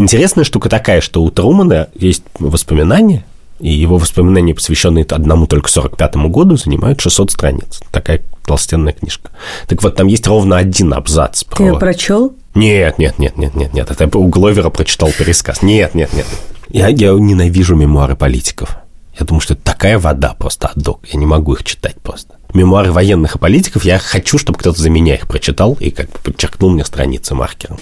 Интересная штука такая, что у Трумана есть воспоминания, и его воспоминания, посвященные одному только 45-му году, занимают 600 страниц. Такая толстенная книжка. Так вот, там есть ровно один абзац. Про... Ты ее прочел? Нет, нет, нет, нет, нет, нет. Это у Гловера прочитал пересказ. Нет, нет, нет. Я, я ненавижу мемуары политиков. Я думаю, что это такая вода просто отдок. Я не могу их читать просто. Мемуары военных и политиков, я хочу, чтобы кто-то за меня их прочитал и как бы подчеркнул мне страницы маркером.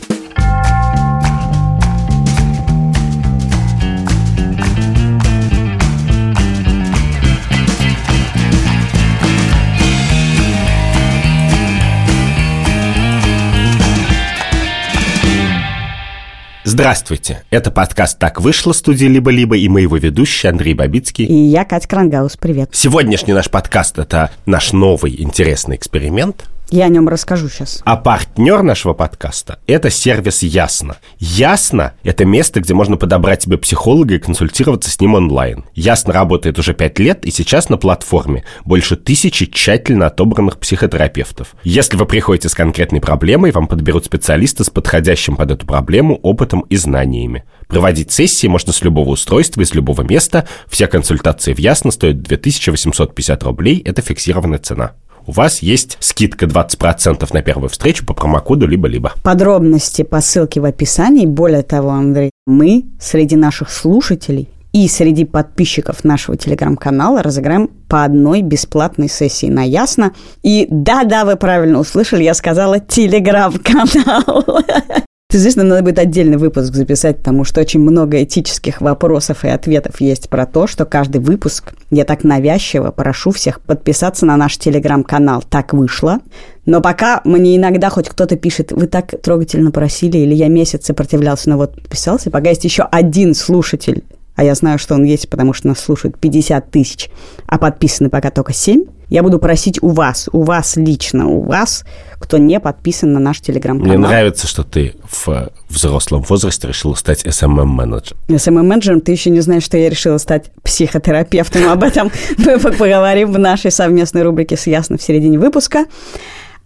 Здравствуйте! Это подкаст «Так вышло» студии «Либо-либо» и мы его ведущие Андрей Бабицкий. И я, Катя Крангаус. Привет. Сегодняшний наш подкаст – это наш новый интересный эксперимент – я о нем расскажу сейчас. А партнер нашего подкаста – это сервис Ясно. Ясно – это место, где можно подобрать себе психолога и консультироваться с ним онлайн. Ясно работает уже пять лет и сейчас на платформе больше тысячи тщательно отобранных психотерапевтов. Если вы приходите с конкретной проблемой, вам подберут специалиста с подходящим под эту проблему опытом и знаниями. Проводить сессии можно с любого устройства, из любого места. Все консультации в Ясно стоят 2850 рублей. Это фиксированная цена у вас есть скидка 20% на первую встречу по промокоду либо-либо. Подробности по ссылке в описании. Более того, Андрей, мы среди наших слушателей и среди подписчиков нашего телеграм-канала разыграем по одной бесплатной сессии на Ясно. И да-да, вы правильно услышали, я сказала телеграм-канал. Известно, надо будет отдельный выпуск записать, потому что очень много этических вопросов и ответов есть про то, что каждый выпуск, я так навязчиво прошу всех подписаться на наш телеграм-канал. Так вышло. Но пока мне иногда хоть кто-то пишет, вы так трогательно просили, или я месяц сопротивлялся, но вот подписался, пока есть еще один слушатель, а я знаю, что он есть, потому что нас слушают 50 тысяч, а подписаны пока только 7, я буду просить у вас, у вас лично, у вас, кто не подписан на наш телеграм-канал. Мне нравится, что ты в взрослом возрасте решила стать SMM-менеджером. SMM-менеджером ты еще не знаешь, что я решила стать психотерапевтом. Об этом мы поговорим в нашей совместной рубрике с Ясно в середине выпуска.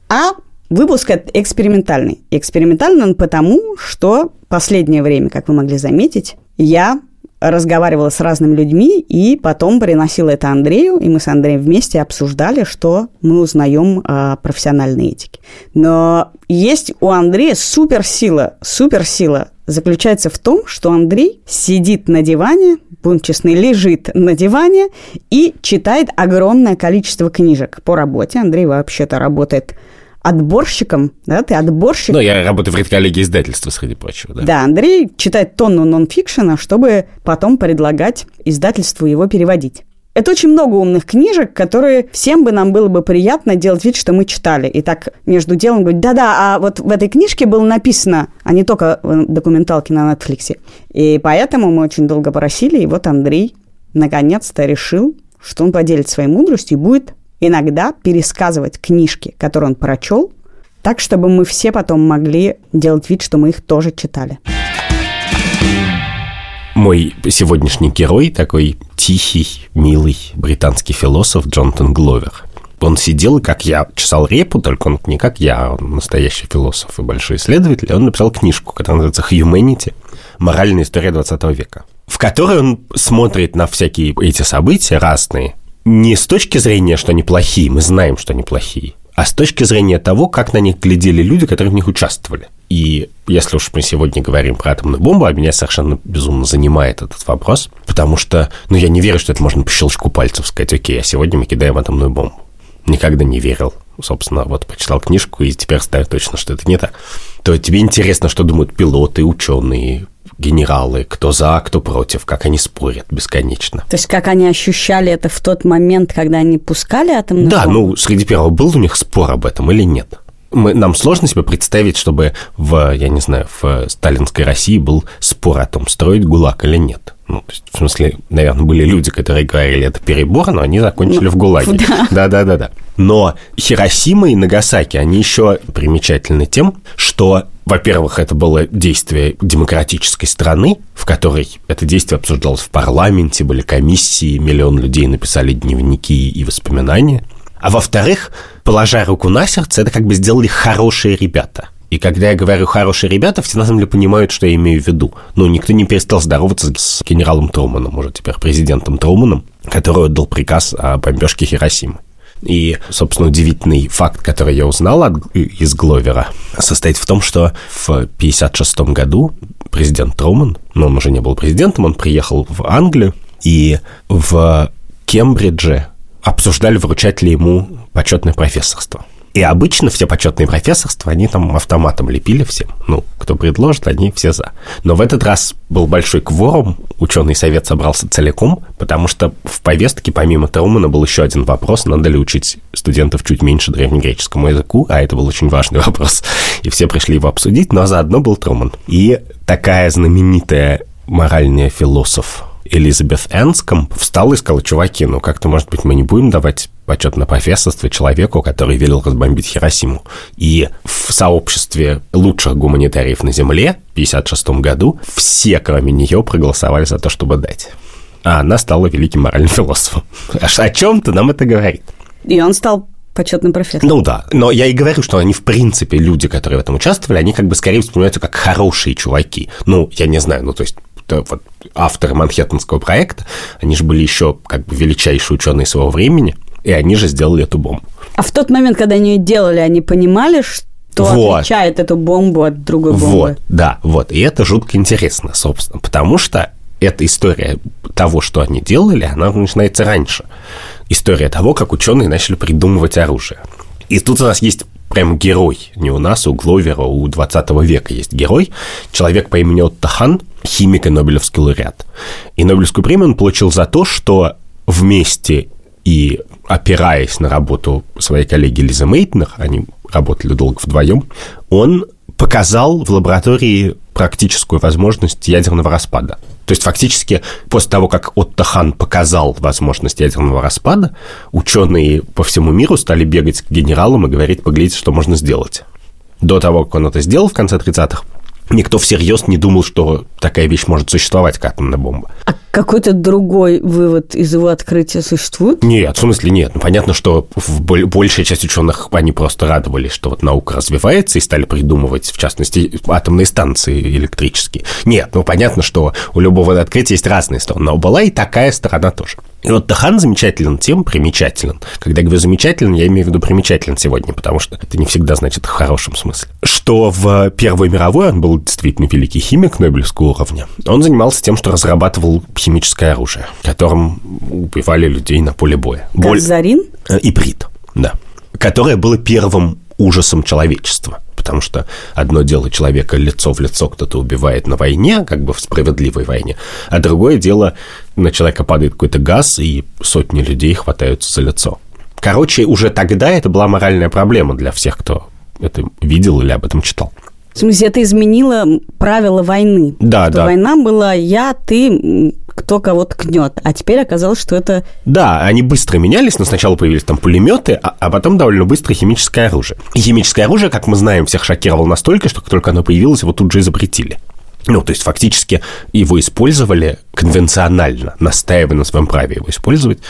А выпуск экспериментальный. Экспериментальный он потому, что последнее время, как вы могли заметить, я разговаривала с разными людьми и потом приносила это Андрею, и мы с Андреем вместе обсуждали, что мы узнаем о профессиональной этике. Но есть у Андрея суперсила, суперсила заключается в том, что Андрей сидит на диване, будем честны, лежит на диване и читает огромное количество книжек по работе. Андрей вообще-то работает отборщиком, да, ты отборщик. Ну, я работаю в редколлегии издательства, среди прочего, да. Да, Андрей читает тонну нонфикшена, чтобы потом предлагать издательству его переводить. Это очень много умных книжек, которые всем бы нам было бы приятно делать вид, что мы читали. И так между делом говорить, да-да, а вот в этой книжке было написано, а не только в документалке на Netflix. И поэтому мы очень долго просили, и вот Андрей наконец-то решил, что он поделит своей мудростью и будет иногда пересказывать книжки, которые он прочел, так, чтобы мы все потом могли делать вид, что мы их тоже читали. Мой сегодняшний герой такой тихий, милый британский философ Джонатан Гловер. Он сидел, как я, чесал репу, только он не как я, а он настоящий философ и большой исследователь. Он написал книжку, которая называется «Humanity. Моральная история 20 века», в которой он смотрит на всякие эти события разные не с точки зрения, что они плохие, мы знаем, что они плохие, а с точки зрения того, как на них глядели люди, которые в них участвовали. И если уж мы сегодня говорим про атомную бомбу, а меня совершенно безумно занимает этот вопрос, потому что, ну, я не верю, что это можно по щелчку пальцев сказать, окей, а сегодня мы кидаем атомную бомбу. Никогда не верил. Собственно, вот почитал книжку, и теперь знаю точно, что это не так. То тебе интересно, что думают пилоты, ученые, генералы, кто за, кто против, как они спорят бесконечно. То есть как они ощущали это в тот момент, когда они пускали атомную Да, бомбу? ну, среди первого был у них спор об этом или нет? Мы, нам сложно себе представить, чтобы в, я не знаю, в сталинской России был спор о том, строить ГУЛАГ или нет. Ну, то есть, в смысле, наверное, были люди, которые говорили, это перебор, но они закончили ну, в ГУЛАГе. Да. да, да, да, Но Хиросима и Нагасаки, они еще примечательны тем, что во-первых, это было действие демократической страны, в которой это действие обсуждалось в парламенте, были комиссии, миллион людей написали дневники и воспоминания. А во-вторых, положа руку на сердце, это как бы сделали хорошие ребята. И когда я говорю «хорошие ребята», все на самом деле понимают, что я имею в виду. Ну, никто не перестал здороваться с генералом Труманом, уже теперь президентом Труманом, который отдал приказ о бомбежке Хиросимы. И, собственно, удивительный факт, который я узнал от, из Гловера, состоит в том, что в 1956 году президент Труман, но он уже не был президентом, он приехал в Англию, и в Кембридже обсуждали, вручать ли ему почетное профессорство. И обычно все почетные профессорства, они там автоматом лепили всем. Ну, кто предложит, они все за. Но в этот раз был большой кворум, ученый совет собрался целиком, потому что в повестке, помимо Трумана, был еще один вопрос, надо ли учить студентов чуть меньше древнегреческому языку, а это был очень важный вопрос. И все пришли его обсудить, но заодно был Труман. И такая знаменитая моральная философ Элизабет Энском встала и сказала, чуваки, ну как-то, может быть, мы не будем давать почетное профессорство человеку, который велел разбомбить Хиросиму. И в сообществе лучших гуманитариев на Земле в 1956 году все, кроме нее, проголосовали за то, чтобы дать. А она стала великим моральным философом. О чем-то нам это говорит. И он стал почетным профессором. Ну да, но я и говорю, что они, в принципе, люди, которые в этом участвовали, они как бы скорее воспринимаются как хорошие чуваки. Ну, я не знаю, ну то есть вот авторы Манхэттенского проекта, они же были еще как бы величайшие ученые своего времени, и они же сделали эту бомбу. А в тот момент, когда они ее делали, они понимали, что вот. отличает эту бомбу от другой бомбы? Вот, да, вот. И это жутко интересно, собственно, потому что эта история того, что они делали, она начинается раньше. История того, как ученые начали придумывать оружие. И тут у нас есть прям герой. Не у нас, у Гловера, у 20 века есть герой. Человек по имени Отто Хан, химик и Нобелевский лауреат. И Нобелевскую премию он получил за то, что вместе и опираясь на работу своей коллеги Лизы Мейтнер, они работали долго вдвоем, он показал в лаборатории практическую возможность ядерного распада. То есть фактически после того, как Отто Хан показал возможность ядерного распада, ученые по всему миру стали бегать к генералам и говорить, поглядите, что можно сделать. До того, как он это сделал в конце 30-х, никто всерьез не думал, что такая вещь может существовать, как атомная бомба. А какой-то другой вывод из его открытия существует? Нет, в смысле нет. Ну, понятно, что в большая часть ученых, они просто радовались, что вот наука развивается и стали придумывать, в частности, атомные станции электрические. Нет, ну, понятно, что у любого открытия есть разные стороны, но была и такая сторона тоже. И вот Тахан замечателен тем, примечателен. Когда я говорю замечателен, я имею в виду примечателен сегодня, потому что это не всегда значит в хорошем смысле. Что в Первой мировой он был действительно великий химик Нобелевского уровня. Он занимался тем, что разрабатывал химическое оружие, которым убивали людей на поле боя. Газарин? Боль... Э, иприт, да. Которое было первым ужасом человечества потому что одно дело человека лицо в лицо кто-то убивает на войне, как бы в справедливой войне, а другое дело на человека падает какой-то газ, и сотни людей хватаются за лицо. Короче, уже тогда это была моральная проблема для всех, кто это видел или об этом читал. В смысле, это изменило правила войны. Да, что да. Война была я, ты, кто кого ткнет. А теперь оказалось, что это... Да, они быстро менялись, но сначала появились там пулеметы, а, а потом довольно быстро химическое оружие. И химическое оружие, как мы знаем, всех шокировало настолько, что как только оно появилось, его тут же изобретили. Ну, то есть фактически его использовали конвенционально, настаивая на своем праве его использовать,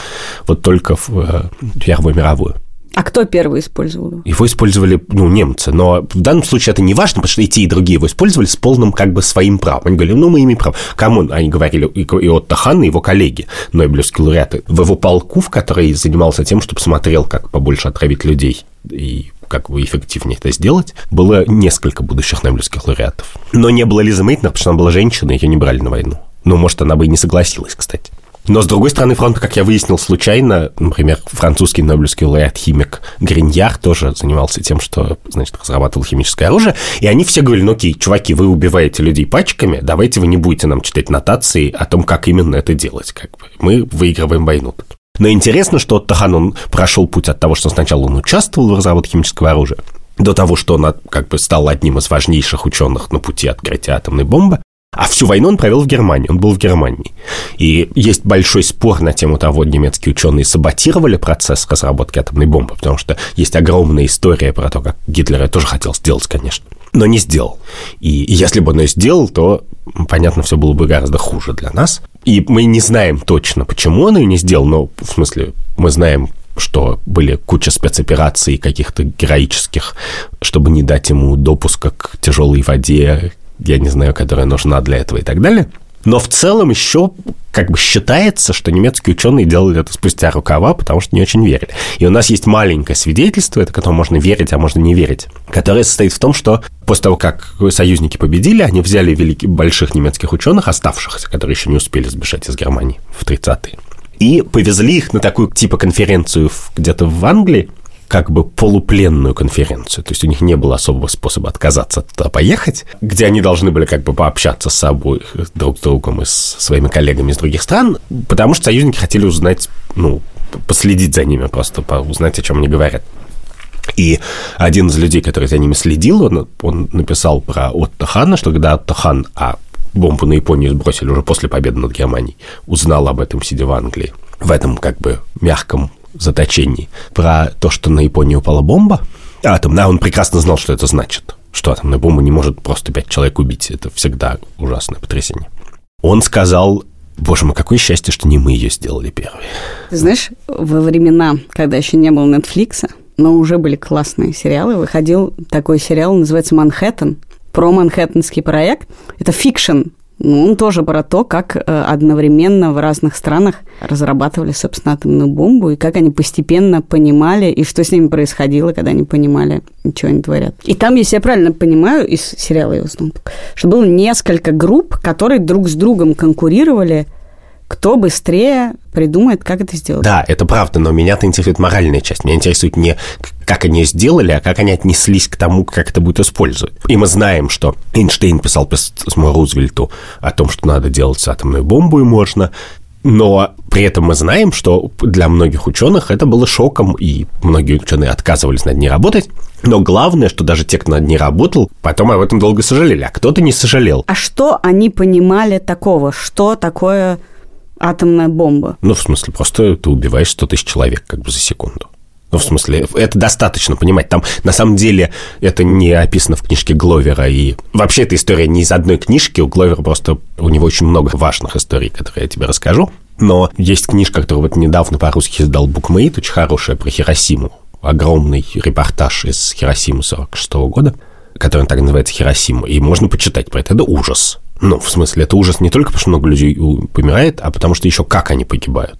вот только в э, Первую мировую. А кто первый использовал его? Его использовали, ну, немцы, но в данном случае это не важно, потому что и те, и другие его использовали с полным как бы своим правом. Они говорили, ну, мы имеем право. Кому? Они говорили, и Отто Хан, и его коллеги, Нобелевские лауреаты, в его полку, в который занимался тем, чтобы смотрел, как побольше отравить людей и как бы эффективнее это сделать, было несколько будущих Нобелевских лауреатов. Но не было Лизы Мейтнер, потому что она была женщина, ее не брали на войну. Ну, может, она бы и не согласилась, кстати. Но, с другой стороны фронта, как я выяснил случайно, например, французский нобелевский лауреат-химик Гриньяр тоже занимался тем, что, значит, разрабатывал химическое оружие, и они все говорили, ну окей, чуваки, вы убиваете людей пачками, давайте вы не будете нам читать нотации о том, как именно это делать, как бы. Мы выигрываем войну. Но интересно, что Тахан, он прошел путь от того, что сначала он участвовал в разработке химического оружия, до того, что он как бы стал одним из важнейших ученых на пути открытия атомной бомбы, а всю войну он провел в Германии, он был в Германии. И есть большой спор на тему того, немецкие ученые саботировали процесс разработки атомной бомбы, потому что есть огромная история про то, как Гитлер это тоже хотел сделать, конечно, но не сделал. И если бы он ее сделал, то, понятно, все было бы гораздо хуже для нас. И мы не знаем точно, почему он ее не сделал, но, в смысле, мы знаем что были куча спецопераций каких-то героических, чтобы не дать ему допуска к тяжелой воде, я не знаю, которая нужна для этого и так далее. Но в целом еще как бы считается, что немецкие ученые делали это спустя рукава, потому что не очень верили. И у нас есть маленькое свидетельство, это которому можно верить, а можно не верить, которое состоит в том, что после того, как союзники победили, они взяли великих, больших немецких ученых, оставшихся, которые еще не успели сбежать из Германии в 30-е, и повезли их на такую типа конференцию где-то в Англии, как бы полупленную конференцию. То есть у них не было особого способа отказаться туда поехать, где они должны были как бы пообщаться с собой, друг с другом и с своими коллегами из других стран, потому что союзники хотели узнать, ну, последить за ними просто, узнать, о чем они говорят. И один из людей, который за ними следил, он, он написал про Отто Хана, что когда Отто Хан, а бомбу на Японию сбросили уже после победы над Германией, узнал об этом, сидя в Англии, в этом как бы мягком заточении, про то, что на Японию упала бомба атомная, он прекрасно знал, что это значит, что атомная бомба не может просто пять человек убить. Это всегда ужасное потрясение. Он сказал, Боже мой, какое счастье, что не мы ее сделали первые. Ты знаешь, во времена, когда еще не было Netflix, но уже были классные сериалы, выходил такой сериал, называется «Манхэттен», про манхэттенский проект. Это fiction, ну, он тоже про то, как э, одновременно в разных странах разрабатывали, собственно, атомную бомбу, и как они постепенно понимали, и что с ними происходило, когда они понимали, что они творят. И там, если я правильно понимаю, из сериала я узнал, что было несколько групп, которые друг с другом конкурировали кто быстрее придумает, как это сделать. Да, это правда, но меня-то интересует моральная часть. Меня интересует не как они сделали, а как они отнеслись к тому, как это будет использовать. И мы знаем, что Эйнштейн писал письмо Рузвельту о том, что надо делать атомную бомбу и можно, но при этом мы знаем, что для многих ученых это было шоком, и многие ученые отказывались над ней работать. Но главное, что даже те, кто над ней работал, потом об этом долго сожалели, а кто-то не сожалел. А что они понимали такого? Что такое атомная бомба. Ну, в смысле, просто ты убиваешь 100 тысяч человек как бы за секунду. Ну, в смысле, это достаточно понимать. Там, на самом деле, это не описано в книжке Гловера. И вообще, эта история не из одной книжки. У Гловера просто... У него очень много важных историй, которые я тебе расскажу. Но есть книжка, которую вот недавно по-русски издал Букмейт, очень хорошая, про Хиросиму. Огромный репортаж из Хиросимы 46 -го года, который так называется «Хиросима». И можно почитать про это. Это ужас. Ну, в смысле, это ужас не только потому, что много людей помирает, а потому что еще как они погибают.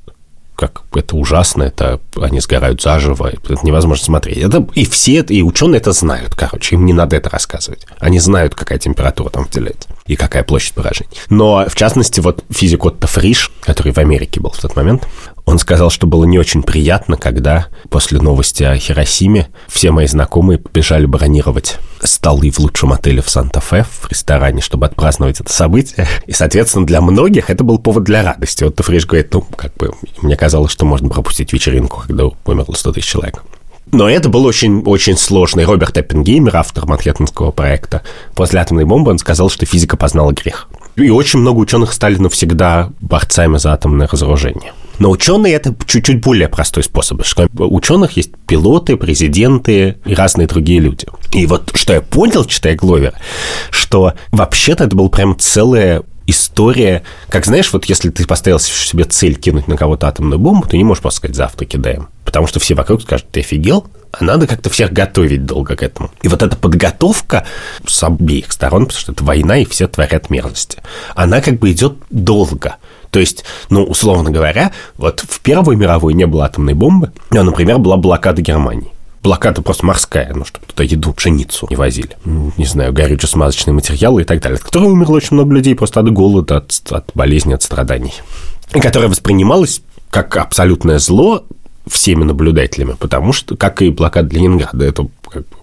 Как это ужасно, это они сгорают заживо, это невозможно смотреть. Это, и все и ученые это знают, короче, им не надо это рассказывать. Они знают, какая температура там выделяется и какая площадь поражений. Но, в частности, вот физик Отто Фриш, который в Америке был в тот момент, он сказал, что было не очень приятно, когда после новости о Хиросиме все мои знакомые побежали бронировать столы в лучшем отеле в Санта-Фе, в ресторане, чтобы отпраздновать это событие. И, соответственно, для многих это был повод для радости. Вот Фриш говорит, ну, как бы, мне казалось, что можно пропустить вечеринку, когда умерло 100 тысяч человек. Но это был очень, очень сложный. Роберт Эппенгеймер, автор Манхэттенского проекта, после атомной бомбы он сказал, что физика познала грех. И очень много ученых стали навсегда борцами за атомное разоружение. Но ученые это чуть-чуть более простой способ. Что у ученых есть пилоты, президенты и разные другие люди. И вот что я понял, читая Гловер, что вообще-то это был прям целая история, как знаешь, вот если ты поставил себе цель кинуть на кого-то атомную бомбу, ты не можешь просто сказать завтра кидаем, потому что все вокруг скажут, ты офигел, а надо как-то всех готовить долго к этому. И вот эта подготовка с обеих сторон, потому что это война, и все творят мерзости, она как бы идет долго. То есть, ну, условно говоря, вот в Первую мировую не было атомной бомбы, а, например, была блокада Германии. Блокада просто морская, ну, чтобы туда еду, пшеницу не возили. Не знаю, горюче-смазочные материалы и так далее. От которой умерло очень много людей просто от голода, от, от болезни, от страданий. И которая воспринималась как абсолютное зло всеми наблюдателями, потому что, как и блокада Ленинграда, это как бы,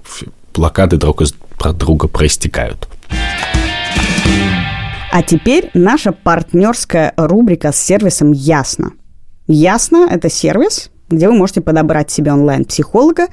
блокады друг из друга проистекают. А теперь наша партнерская рубрика с сервисом «Ясно». «Ясно» — это сервис, где вы можете подобрать себе онлайн-психолога,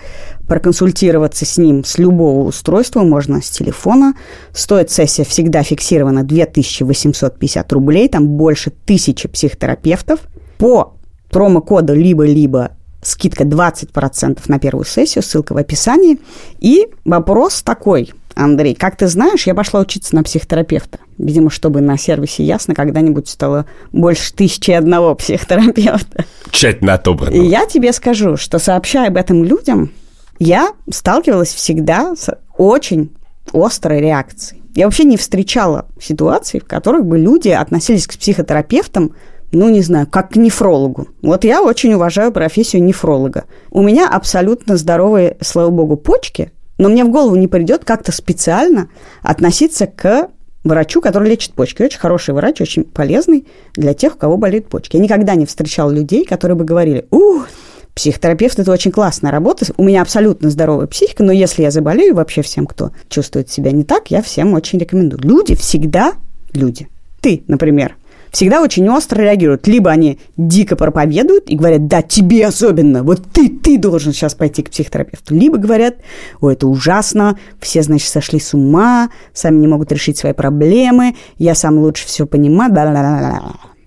проконсультироваться с ним с любого устройства, можно с телефона. Стоит сессия всегда фиксирована 2850 рублей, там больше тысячи психотерапевтов. По промокоду либо-либо скидка 20% на первую сессию, ссылка в описании. И вопрос такой. Андрей, как ты знаешь, я пошла учиться на психотерапевта. Видимо, чтобы на сервисе ясно когда-нибудь стало больше тысячи одного психотерапевта. Тщательно отобрано. И я тебе скажу, что сообщая об этом людям, я сталкивалась всегда с очень острой реакцией. Я вообще не встречала ситуаций, в которых бы люди относились к психотерапевтам ну, не знаю, как к нефрологу. Вот я очень уважаю профессию нефролога. У меня абсолютно здоровые, слава богу, почки, но мне в голову не придет как-то специально относиться к врачу, который лечит почки. Очень хороший врач, очень полезный для тех, у кого болеют почки. Я никогда не встречала людей, которые бы говорили, ух, психотерапевт – это очень классная работа, у меня абсолютно здоровая психика, но если я заболею, вообще всем, кто чувствует себя не так, я всем очень рекомендую. Люди всегда люди. Ты, например, всегда очень остро реагируют. Либо они дико проповедуют и говорят, да, тебе особенно, вот ты, ты должен сейчас пойти к психотерапевту. Либо говорят, ой, это ужасно, все, значит, сошли с ума, сами не могут решить свои проблемы, я сам лучше все понимаю,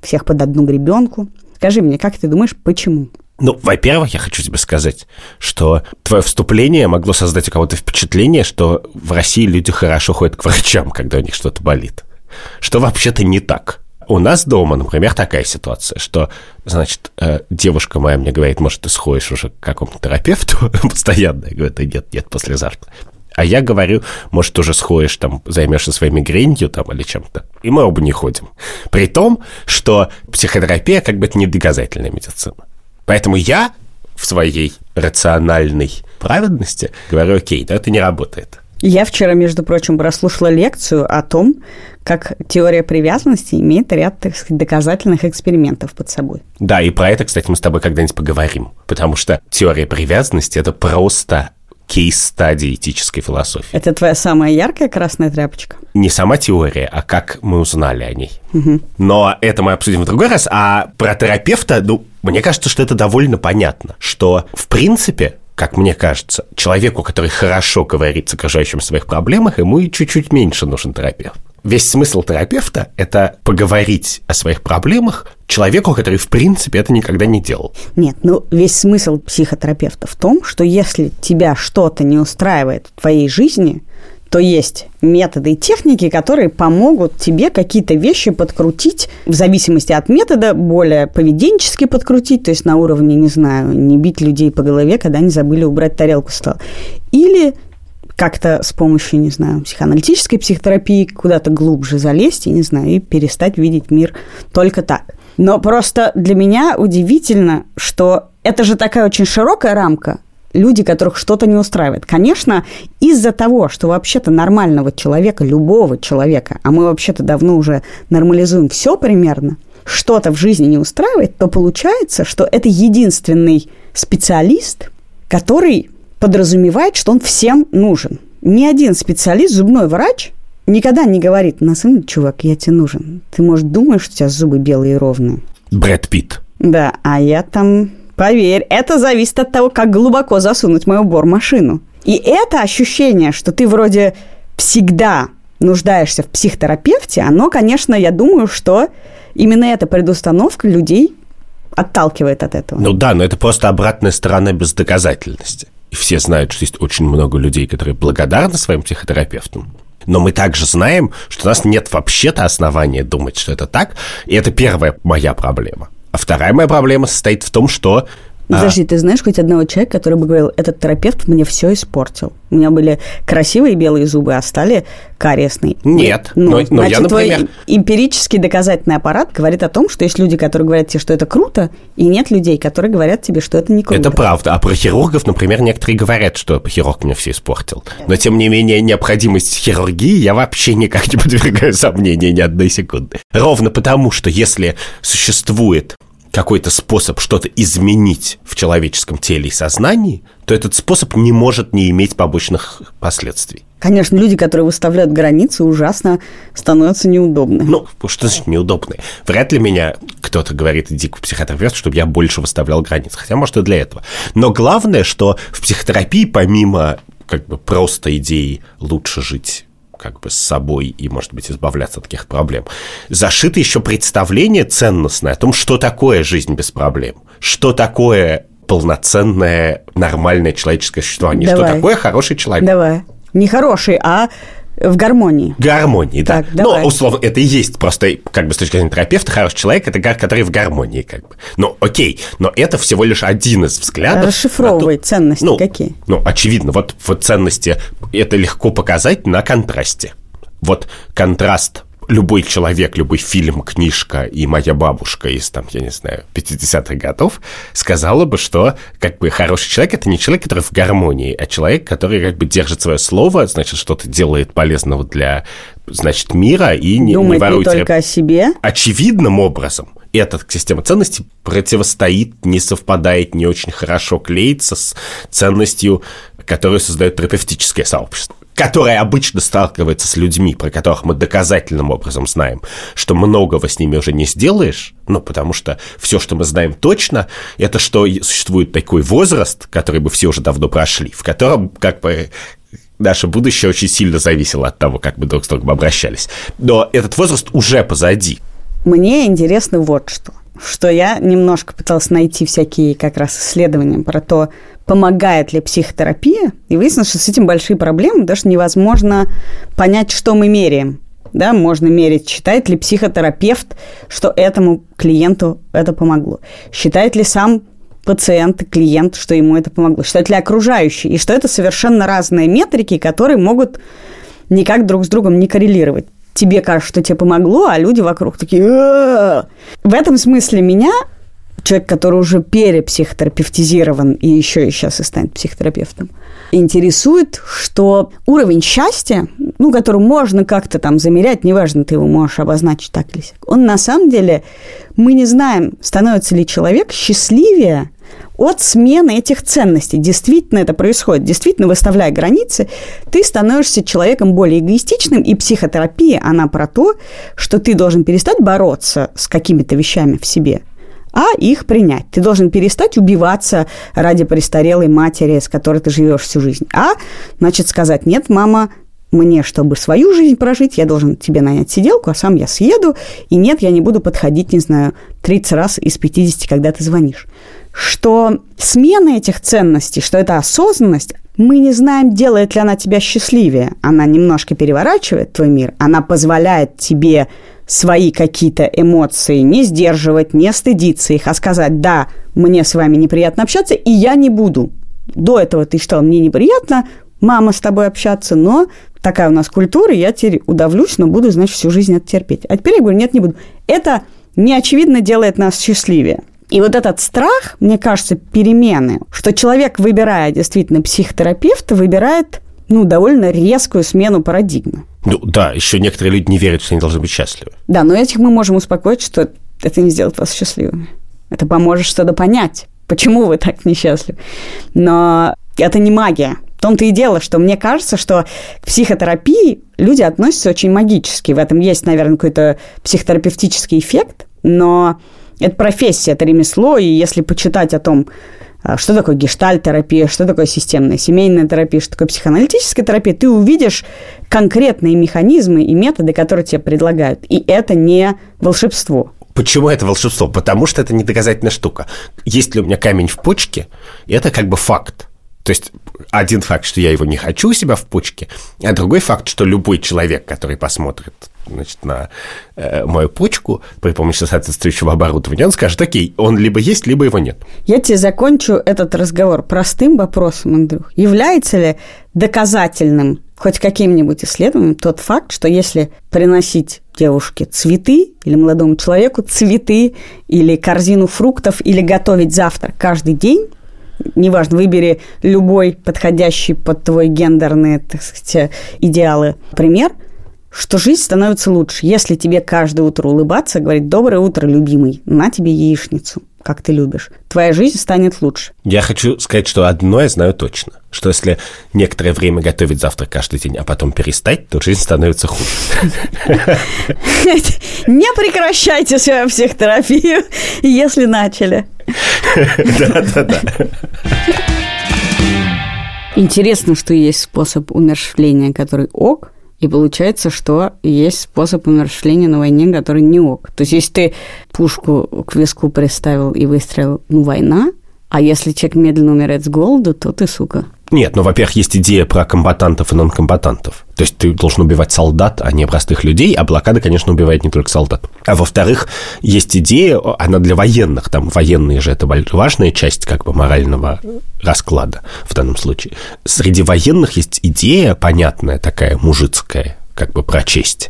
всех под одну гребенку. Скажи мне, как ты думаешь, почему? Ну, во-первых, я хочу тебе сказать, что твое вступление могло создать у кого-то впечатление, что в России люди хорошо ходят к врачам, когда у них что-то болит. Что вообще-то не так. У нас дома, например, такая ситуация, что, значит, э, девушка моя мне говорит, может, ты сходишь уже к какому-то терапевту постоянно? Я говорю, да нет, нет, послезавтра. А я говорю, может, уже сходишь, там, займешься своей мигренью там или чем-то. И мы оба не ходим. При том, что психотерапия как бы это не доказательная медицина. Поэтому я в своей рациональной праведности говорю, окей, да, это не работает. Я вчера, между прочим, прослушала лекцию о том, как теория привязанности имеет ряд так сказать, доказательных экспериментов под собой. Да, и про это, кстати, мы с тобой когда-нибудь поговорим. Потому что теория привязанности – это просто кейс-стадии этической философии. Это твоя самая яркая красная тряпочка? Не сама теория, а как мы узнали о ней. Угу. Но это мы обсудим в другой раз. А про терапевта, ну, мне кажется, что это довольно понятно, что, в принципе, как мне кажется, человеку, который хорошо говорит с окружающим о своих проблемах, ему и чуть-чуть меньше нужен терапевт. Весь смысл терапевта – это поговорить о своих проблемах человеку, который, в принципе, это никогда не делал. Нет, ну, весь смысл психотерапевта в том, что если тебя что-то не устраивает в твоей жизни – то есть методы и техники, которые помогут тебе какие-то вещи подкрутить в зависимости от метода, более поведенчески подкрутить, то есть на уровне, не знаю, не бить людей по голове, когда они забыли убрать тарелку с стола. Или как-то с помощью, не знаю, психоаналитической психотерапии куда-то глубже залезть, и, не знаю, и перестать видеть мир только так. Но просто для меня удивительно, что это же такая очень широкая рамка, люди, которых что-то не устраивает. Конечно, из-за того, что вообще-то нормального человека, любого человека, а мы вообще-то давно уже нормализуем все примерно, что-то в жизни не устраивает, то получается, что это единственный специалист, который подразумевает, что он всем нужен. Ни один специалист, зубной врач, никогда не говорит, на самом деле, чувак, я тебе нужен. Ты, может, думаешь, что у тебя зубы белые и ровные? Брэд Питт. Да, а я там Поверь, это зависит от того, как глубоко засунуть мою бормашину. И это ощущение, что ты вроде всегда нуждаешься в психотерапевте, оно, конечно, я думаю, что именно эта предустановка людей отталкивает от этого. Ну да, но это просто обратная сторона бездоказательности. И все знают, что есть очень много людей, которые благодарны своим психотерапевтам. Но мы также знаем, что у нас нет вообще-то основания думать, что это так. И это первая моя проблема. А вторая моя проблема состоит в том, что а. Подожди, ты знаешь хоть одного человека, который бы говорил, этот терапевт мне все испортил? У меня были красивые белые зубы, а стали кариесные. Нет, ну, но, но значит, я, например... твой эмпирический доказательный аппарат говорит о том, что есть люди, которые говорят тебе, что это круто, и нет людей, которые говорят тебе, что это не круто. Это правда. А про хирургов, например, некоторые говорят, что хирург мне все испортил. Но, тем не менее, необходимость хирургии я вообще никак не подвергаю сомнению ни одной секунды. Ровно потому, что если существует какой-то способ что-то изменить в человеческом теле и сознании, то этот способ не может не иметь побочных последствий. Конечно, люди, которые выставляют границы, ужасно становятся неудобны. Ну, что значит неудобны? Вряд ли меня кто-то говорит, иди к психотерапевту, чтобы я больше выставлял границы. Хотя, может, и для этого. Но главное, что в психотерапии, помимо как бы просто идеи лучше жить как бы с собой и, может быть, избавляться от таких проблем. Зашито еще представление ценностное о том, что такое жизнь без проблем, что такое полноценное, нормальное человеческое существование, Давай. что такое хороший человек. Давай. Не хороший, а в гармонии. Гармонии, да. Так, давай. Ну, условно, это и есть просто, как бы, с точки зрения терапевта, хороший человек, это который в гармонии, как бы. Ну, окей, но это всего лишь один из взглядов. Расшифровывай то- ценности ну, какие. Ну, очевидно, вот, вот ценности, это легко показать на контрасте. Вот контраст любой человек, любой фильм, книжка и моя бабушка из, там, я не знаю, 50-х годов сказала бы, что как бы хороший человек – это не человек, который в гармонии, а человек, который как бы держит свое слово, значит, что-то делает полезного для, значит, мира и не, не Думает не ворует только о себе. очевидным образом эта система ценностей противостоит, не совпадает, не очень хорошо клеится с ценностью, которую создает терапевтическое сообщество которое обычно сталкивается с людьми, про которых мы доказательным образом знаем, что многого с ними уже не сделаешь, ну, потому что все, что мы знаем точно, это что существует такой возраст, который бы все уже давно прошли, в котором как бы наше будущее очень сильно зависело от того, как мы друг с другом обращались. Но этот возраст уже позади. Мне интересно вот что. Что я немножко пыталась найти всякие как раз исследования про то, помогает ли психотерапия, и выяснилось, что с этим большие проблемы, что невозможно понять, что мы меряем. Да, можно мерить, считает ли психотерапевт, что этому клиенту это помогло. Считает ли сам пациент, клиент, что ему это помогло. Считают ли окружающие. И что это совершенно разные метрики, которые могут никак друг с другом не коррелировать. Тебе кажется, что тебе помогло, а люди вокруг такие... В этом смысле меня человек, который уже перепсихотерапевтизирован и еще и сейчас и станет психотерапевтом, интересует, что уровень счастья, ну, который можно как-то там замерять, неважно, ты его можешь обозначить так или сяк, он на самом деле, мы не знаем, становится ли человек счастливее от смены этих ценностей. Действительно это происходит. Действительно, выставляя границы, ты становишься человеком более эгоистичным, и психотерапия, она про то, что ты должен перестать бороться с какими-то вещами в себе, а их принять. Ты должен перестать убиваться ради престарелой матери, с которой ты живешь всю жизнь. А, значит, сказать, нет, мама, мне, чтобы свою жизнь прожить, я должен тебе нанять сиделку, а сам я съеду, и нет, я не буду подходить, не знаю, 30 раз из 50, когда ты звонишь. Что смена этих ценностей, что это осознанность, мы не знаем, делает ли она тебя счастливее. Она немножко переворачивает твой мир, она позволяет тебе свои какие-то эмоции не сдерживать, не стыдиться их, а сказать, да, мне с вами неприятно общаться, и я не буду. До этого ты считал, мне неприятно, мама с тобой общаться, но такая у нас культура, я теперь удавлюсь, но буду, значит, всю жизнь это терпеть. А теперь я говорю, нет, не буду. Это неочевидно делает нас счастливее. И вот этот страх, мне кажется, перемены, что человек, выбирая действительно психотерапевта, выбирает ну, довольно резкую смену парадигмы. Ну да, еще некоторые люди не верят, что они должны быть счастливы. Да, но этих мы можем успокоить, что это не сделает вас счастливыми. Это поможет что-то понять, почему вы так несчастливы. Но это не магия. В том-то и дело, что мне кажется, что к психотерапии люди относятся очень магически. В этом есть, наверное, какой-то психотерапевтический эффект, но это профессия, это ремесло, и если почитать о том, что такое гештальт-терапия, что такое системная семейная терапия, что такое психоаналитическая терапия, ты увидишь конкретные механизмы и методы, которые тебе предлагают. И это не волшебство. Почему это волшебство? Потому что это не доказательная штука. Есть ли у меня камень в почке, это как бы факт. То есть один факт, что я его не хочу у себя в почке, а другой факт, что любой человек, который посмотрит значит, на э, мою почку при помощи соответствующего оборудования, он скажет, окей, он либо есть, либо его нет. Я тебе закончу этот разговор простым вопросом, Андрюх. Является ли доказательным хоть каким-нибудь исследованием тот факт, что если приносить девушке цветы или молодому человеку цветы или корзину фруктов или готовить завтрак каждый день, неважно, выбери любой подходящий под твой гендерные, так сказать, идеалы пример, что жизнь становится лучше. Если тебе каждое утро улыбаться, говорить «Доброе утро, любимый, на тебе яичницу» как ты любишь, твоя жизнь станет лучше. Я хочу сказать, что одно я знаю точно, что если некоторое время готовить завтрак каждый день, а потом перестать, то жизнь становится хуже. Не прекращайте свою психотерапию, если начали. Да-да-да. Интересно, что есть способ умерщвления, который ок, и получается, что есть способ умерщвления на войне, который не ок. То есть, если ты пушку к виску приставил и выстрелил, ну, война, а если человек медленно умирает с голоду, то ты сука. Нет, ну, во-первых, есть идея про комбатантов и нонкомбатантов. То есть ты должен убивать солдат, а не простых людей, а блокада, конечно, убивает не только солдат. А во-вторых, есть идея, она для военных, там военные же это важная часть как бы морального расклада в данном случае. Среди военных есть идея понятная такая, мужицкая, как бы про честь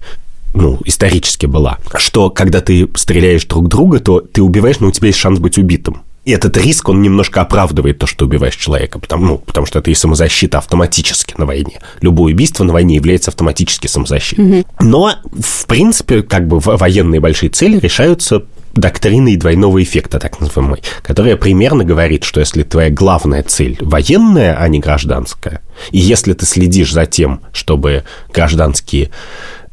ну, исторически была, что когда ты стреляешь друг друга, то ты убиваешь, но у тебя есть шанс быть убитым. И этот риск, он немножко оправдывает то, что убиваешь человека, потому, ну, потому что это и самозащита автоматически на войне. Любое убийство на войне является автоматически самозащитой. Mm-hmm. Но, в принципе, как бы военные большие цели решаются доктриной двойного эффекта, так называемой, которая примерно говорит, что если твоя главная цель военная, а не гражданская, и если ты следишь за тем, чтобы гражданские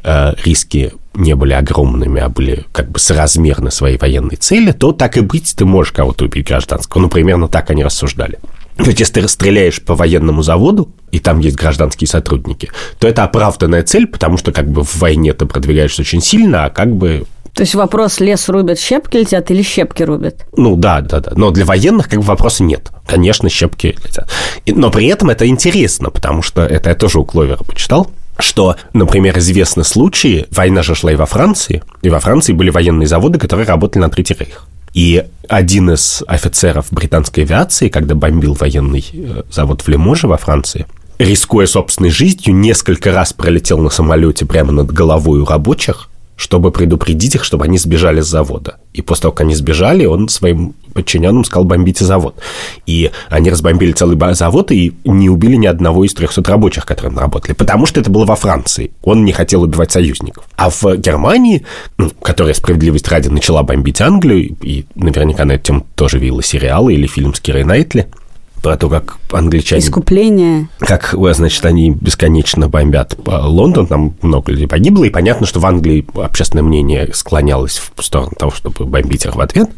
э, риски не были огромными, а были как бы соразмерны своей военной цели, то так и быть, ты можешь кого-то убить гражданского. Ну, примерно так они рассуждали. То есть, если ты стреляешь по военному заводу, и там есть гражданские сотрудники, то это оправданная цель, потому что как бы в войне ты продвигаешься очень сильно, а как бы то есть вопрос, лес рубят, щепки летят или щепки рубят? Ну да, да, да. Но для военных как бы вопроса нет. Конечно, щепки летят. Но при этом это интересно, потому что это я тоже у Кловера почитал что, например, известны случаи, война же шла и во Франции, и во Франции были военные заводы, которые работали на Третий Рейх. И один из офицеров британской авиации, когда бомбил военный э, завод в Лиможе во Франции, рискуя собственной жизнью, несколько раз пролетел на самолете прямо над головой у рабочих, чтобы предупредить их, чтобы они сбежали с завода. И после того, как они сбежали, он своим подчиненным сказал бомбите завод. И они разбомбили целый завод и не убили ни одного из 300 рабочих, которые работали, потому что это было во Франции. Он не хотел убивать союзников. А в Германии, ну, которая справедливость ради начала бомбить Англию, и наверняка на тему тоже видела сериалы или фильм с Кирой Найтли, про то, как англичане... Искупление. Как, значит, они бесконечно бомбят Лондон, там много людей погибло, и понятно, что в Англии общественное мнение склонялось в сторону того, чтобы бомбить их в ответ.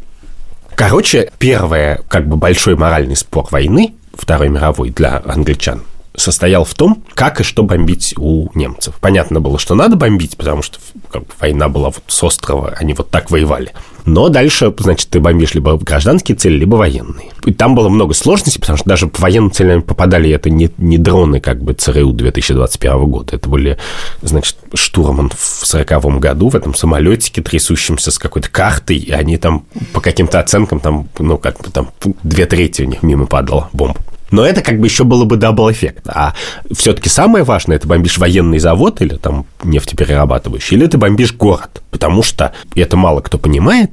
Короче, первый, как бы, большой моральный спор войны, Второй мировой для англичан, состоял в том, как и что бомбить у немцев. Понятно было, что надо бомбить, потому что как бы, война была вот с острова, они вот так воевали. Но дальше, значит, ты бомбишь либо гражданские цели, либо военные. И там было много сложностей, потому что даже по военным целям попадали это не, не дроны как бы ЦРУ 2021 года. Это были, значит, штурман в 40 году в этом самолетике, трясущемся с какой-то картой, и они там по каким-то оценкам там, ну, как бы там две трети у них мимо падала бомба. Но это как бы еще было бы double effect. А все-таки самое важное, это бомбишь военный завод или там нефтеперерабатывающий, или ты бомбишь город. Потому что это мало кто понимает,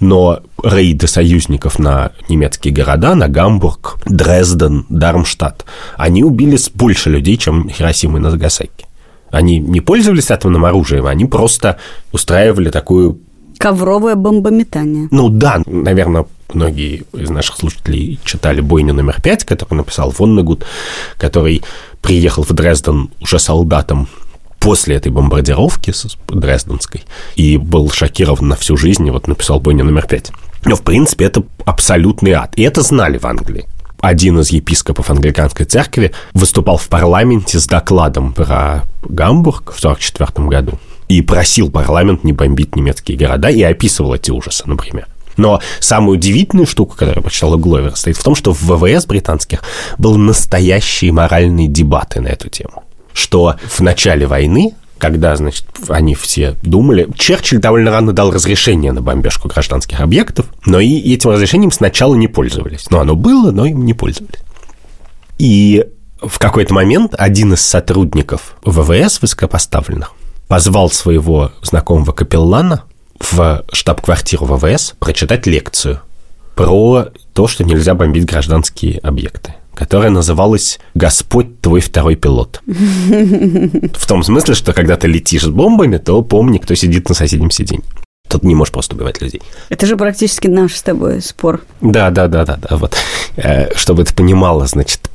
но рейды союзников на немецкие города, на Гамбург, Дрезден, Дармштадт, они убили больше людей, чем Хиросима и Нагасаки. Они не пользовались атомным оружием, они просто устраивали такую Ковровое бомбометание. Ну да, наверное, многие из наших слушателей читали «Бойню номер пять», который написал Воннегуд, который приехал в Дрезден уже солдатом после этой бомбардировки дрезденской и был шокирован на всю жизнь и вот написал «Бойню номер пять». Но, в принципе, это абсолютный ад. И это знали в Англии. Один из епископов англиканской церкви выступал в парламенте с докладом про Гамбург в 1944 году и просил парламент не бомбить немецкие города и описывал эти ужасы, например. Но самая удивительная штука, которую я почитал Гловер, стоит в том, что в ВВС британских был настоящие моральные дебаты на эту тему. Что в начале войны когда, значит, они все думали. Черчилль довольно рано дал разрешение на бомбежку гражданских объектов, но и этим разрешением сначала не пользовались. Ну, оно было, но им не пользовались. И в какой-то момент один из сотрудников ВВС высокопоставленных позвал своего знакомого капеллана в штаб-квартиру ВВС прочитать лекцию про то, что нельзя бомбить гражданские объекты которая называлась «Господь твой второй пилот». В том смысле, что когда ты летишь с бомбами, то помни, кто сидит на соседнем сиденье. Тут не можешь просто убивать людей. Это же практически наш с тобой спор. Да, да, да, да, да. Вот. Э, чтобы ты понимала, значит,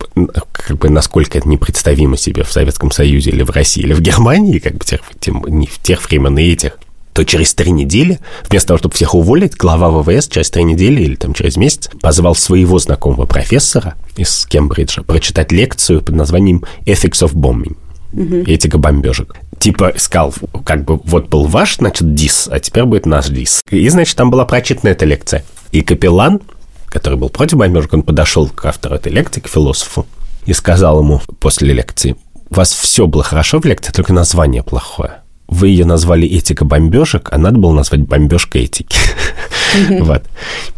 как бы насколько это непредставимо себе в Советском Союзе или в России, или в Германии, как бы тех, тем, не в тех времен и этих, то через три недели, вместо того, чтобы всех уволить, глава ВВС через три недели или там через месяц позвал своего знакомого профессора из Кембриджа прочитать лекцию под названием «Ethics of Bombing» угу. этика бомбежек. Типа сказал, как бы вот был ваш, значит, дис, а теперь будет наш дис. И, значит, там была прочитана эта лекция. И капеллан, который был против бомбежек, он подошел к автору этой лекции, к философу, и сказал ему после лекции, у вас все было хорошо в лекции, только название плохое. Вы ее назвали «Этика бомбежек», а надо было назвать «Бомбежка этики». Вот.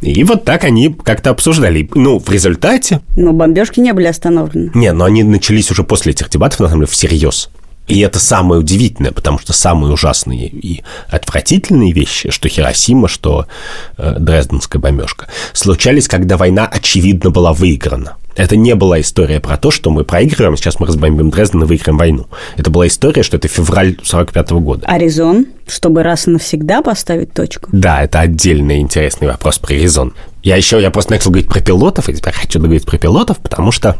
И вот так они как-то обсуждали. Ну, в результате... Но бомбежки не были остановлены. Не, но они начались уже после этих дебатов, на самом деле, всерьез. И это самое удивительное, потому что самые ужасные и отвратительные вещи, что Хиросима, что э, Дрезденская бомбежка, случались, когда война, очевидно, была выиграна. Это не была история про то, что мы проигрываем, сейчас мы разбомбим Дрезден и выиграем войну. Это была история, что это февраль 45 -го года. А резон, чтобы раз и навсегда поставить точку? Да, это отдельный интересный вопрос про резон. Я еще, я просто начал говорить про пилотов, и теперь хочу говорить про пилотов, потому что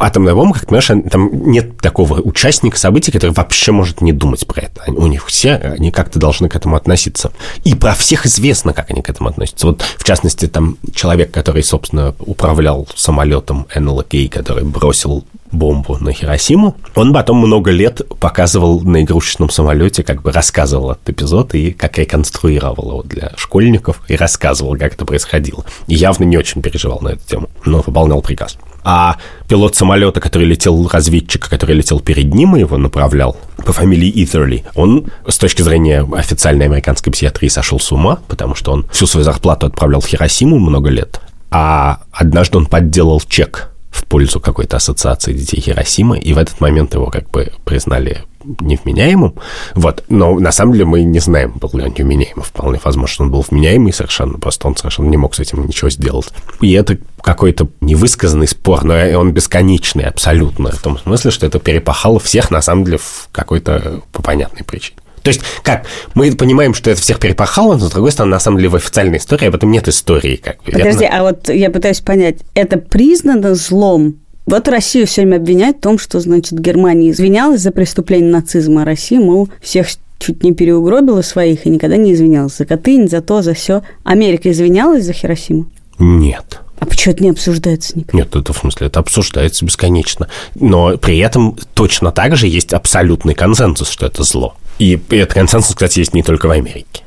атомная бомба, как понимаешь, там нет такого участника событий, который вообще может не думать про это. У них все, они как-то должны к этому относиться. И про всех известно, как они к этому относятся. Вот, в частности, там человек, который, собственно, управлял самолетом НЛК, который бросил бомбу на Хиросиму. Он потом много лет показывал на игрушечном самолете, как бы рассказывал этот эпизод и как реконструировал его для школьников и рассказывал, как это происходило. И явно не очень переживал на эту тему, но выполнял приказ. А пилот самолета, который летел, разведчик, который летел перед ним и его направлял, по фамилии Итherли, он с точки зрения официальной американской психиатрии сошел с ума, потому что он всю свою зарплату отправлял в Хиросиму много лет, а однажды он подделал чек в пользу какой-то ассоциации детей Хиросимы, и в этот момент его как бы признали невменяемым. Вот. Но на самом деле мы не знаем, был ли он невменяемым. Вполне возможно, что он был вменяемый совершенно, просто он совершенно не мог с этим ничего сделать. И это какой-то невысказанный спор, но он бесконечный абсолютно, в том смысле, что это перепахало всех, на самом деле, в какой-то по понятной причине. То есть, как, мы понимаем, что это всех перепахало, но, с другой стороны, на самом деле, в официальной истории об этом нет истории. Как бы, Подожди, верно? а вот я пытаюсь понять, это признано злом вот Россию все время обвиняют в том, что, значит, Германия извинялась за преступление нацизма, а Россия, мол, всех чуть не переугробила своих и никогда не извинялась за Катынь, за то, за все. Америка извинялась за Хиросиму? Нет. А почему это не обсуждается никак? Нет, это в смысле, это обсуждается бесконечно. Но при этом точно так же есть абсолютный консенсус, что это зло. И этот консенсус, кстати, есть не только в Америке.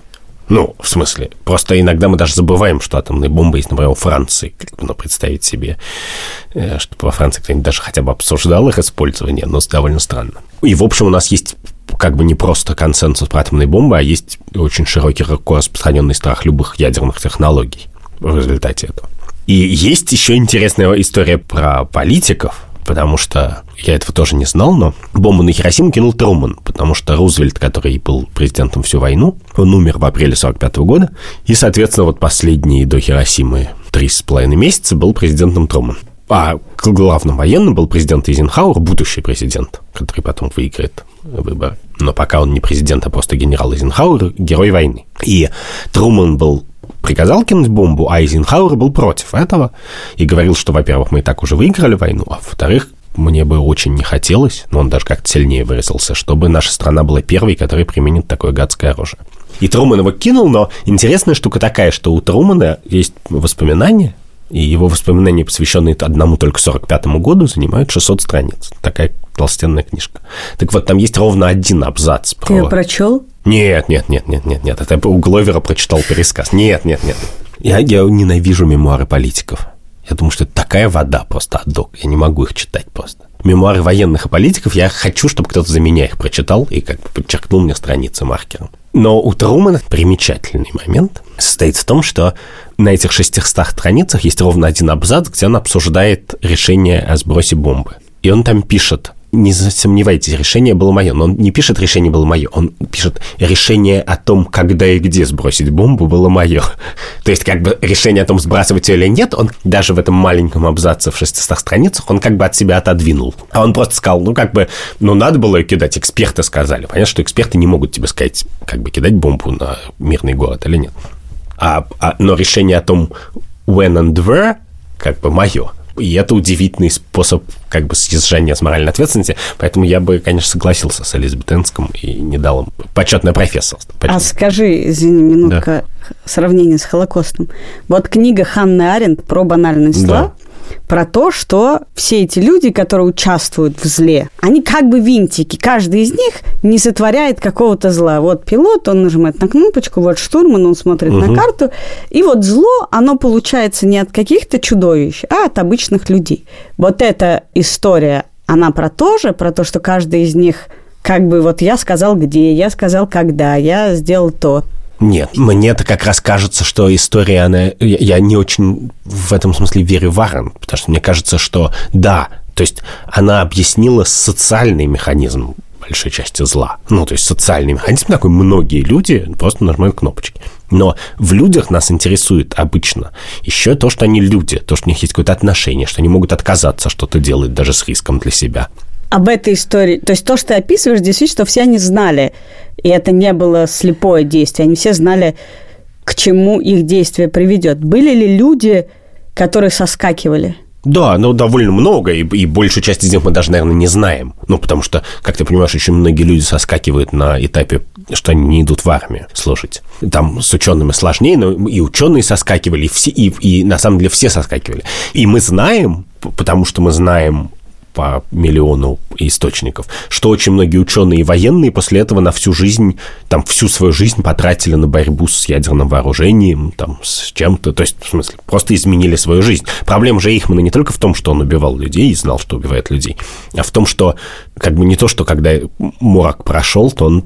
Ну, в смысле, просто иногда мы даже забываем, что атомные бомбы есть, например, у Франции. Как бы, ну, представить себе, э, что во Франции кто-нибудь даже хотя бы обсуждал их использование, но довольно странно. И, в общем, у нас есть как бы не просто консенсус про атомные бомбы, а есть очень широкий, широко распространенный страх любых ядерных технологий в результате этого. И есть еще интересная история про политиков, потому что я этого тоже не знал, но бомбу на Хиросиму кинул Труман, потому что Рузвельт, который был президентом всю войну, он умер в апреле 45 года, и, соответственно, вот последние до Хиросимы три с половиной месяца был президентом Труман. А главным военным был президент Эйзенхауэр, будущий президент, который потом выиграет выборы. Но пока он не президент, а просто генерал Эйзенхауэр, герой войны. И Труман был приказал кинуть бомбу, а Эйзенхауэр был против этого и говорил, что, во-первых, мы и так уже выиграли войну, а во-вторых, мне бы очень не хотелось, но он даже как-то сильнее выразился, чтобы наша страна была первой, которая применит такое гадское оружие. И Труман его кинул, но интересная штука такая, что у Трумана есть воспоминания, и его воспоминания, посвященные одному только 45-му году, занимают 600 страниц. Такая толстенная книжка. Так вот, там есть ровно один абзац про... Ты ее прочел? Нет, нет, нет, нет, нет, нет. Это у Гловера прочитал пересказ. Нет, нет, нет. Я, я ненавижу мемуары политиков. Я думаю, что это такая вода просто отдок. Я не могу их читать просто. Мемуары военных и политиков, я хочу, чтобы кто-то за меня их прочитал и как бы подчеркнул мне страницы маркером. Но у Трумана примечательный момент состоит в том, что на этих 600 страницах есть ровно один абзац, где он обсуждает решение о сбросе бомбы. И он там пишет, не сомневайтесь, решение было мое. Но он не пишет «решение было мое», он пишет «решение о том, когда и где сбросить бомбу было мое». То есть, как бы решение о том, сбрасывать ее или нет, он даже в этом маленьком абзаце в 600 страницах, он как бы от себя отодвинул. А он просто сказал, ну, как бы, ну, надо было ее кидать, эксперты сказали. Понятно, что эксперты не могут тебе сказать, как бы, кидать бомбу на мирный город или нет. А, а, но решение о том, when and where, как бы, мое. И это удивительный способ как бы съезжания с моральной ответственности. Поэтому я бы, конечно, согласился с Элизабет Энском и не дал им почетное профессорство. Почетное. А скажи, извини, минутка, да. сравнение с Холокостом. Вот книга Ханны Аренд про банальность зла. Про то, что все эти люди, которые участвуют в зле, они как бы винтики. Каждый из них не сотворяет какого-то зла. Вот пилот, он нажимает на кнопочку, вот штурман, он смотрит угу. на карту. И вот зло, оно получается не от каких-то чудовищ, а от обычных людей. Вот эта история, она про то же, про то, что каждый из них как бы вот я сказал где, я сказал когда, я сделал то. Нет, мне-то как раз кажется, что история, она... Я не очень в этом смысле верю Варен, потому что мне кажется, что да, то есть она объяснила социальный механизм большой части зла. Ну, то есть социальный механизм такой, многие люди просто нажимают кнопочки. Но в людях нас интересует обычно еще то, что они люди, то, что у них есть какое-то отношение, что они могут отказаться что-то делать даже с риском для себя об этой истории. То есть то, что ты описываешь, действительно, что все они знали. И это не было слепое действие. Они все знали, к чему их действие приведет. Были ли люди, которые соскакивали? Да, ну довольно много, и, и большую часть из них мы даже, наверное, не знаем. Ну, потому что, как ты понимаешь, очень многие люди соскакивают на этапе, что они не идут в армию служить. Там с учеными сложнее, но и ученые соскакивали, и, все, и, и на самом деле все соскакивали. И мы знаем, потому что мы знаем по миллиону источников, что очень многие ученые и военные после этого на всю жизнь, там, всю свою жизнь потратили на борьбу с ядерным вооружением, там, с чем-то, то есть, в смысле, просто изменили свою жизнь. Проблема же Эйхмана не только в том, что он убивал людей и знал, что убивает людей, а в том, что, как бы не то, что когда морок прошел, то он